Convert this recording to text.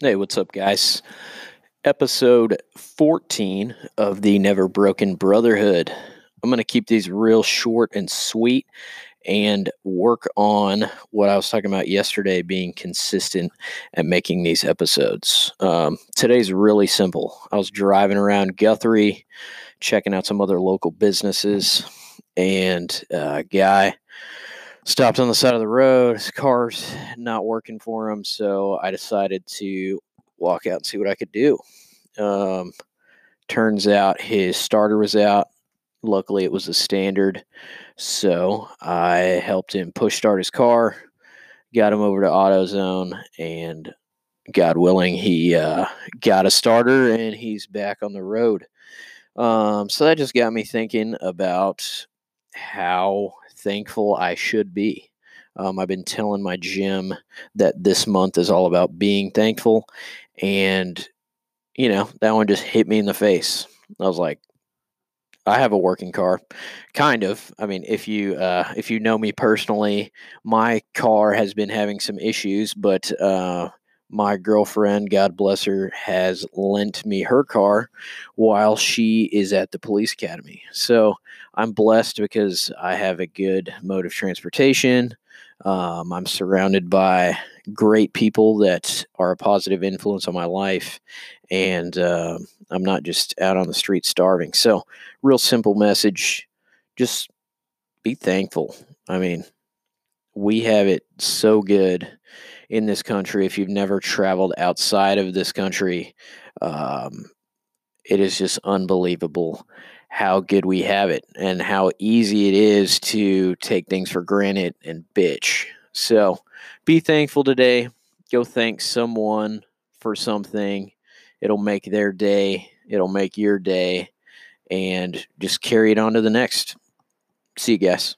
Hey, what's up, guys? Episode 14 of the Never Broken Brotherhood. I'm going to keep these real short and sweet and work on what I was talking about yesterday being consistent at making these episodes. Um, today's really simple. I was driving around Guthrie, checking out some other local businesses, and a guy stopped on the side of the road. His car's not working for him, so I decided to walk out and see what I could do. Um, turns out his starter was out. Luckily, it was a standard, so I helped him push start his car, got him over to AutoZone, and God willing, he uh, got a starter and he's back on the road. Um, so that just got me thinking about how thankful I should be. Um, I've been telling my gym that this month is all about being thankful. And, you know, that one just hit me in the face. I was like, I have a working car, kind of. I mean, if you uh, if you know me personally, my car has been having some issues, but uh, my girlfriend, God bless her, has lent me her car while she is at the police academy. So I'm blessed because I have a good mode of transportation. Um, I'm surrounded by great people that are a positive influence on my life, and uh, I'm not just out on the street starving. So, real simple message just be thankful. I mean, we have it so good in this country. If you've never traveled outside of this country, um, it is just unbelievable how good we have it and how easy it is to take things for granted and bitch. So be thankful today. Go thank someone for something. It'll make their day, it'll make your day, and just carry it on to the next. See you guys.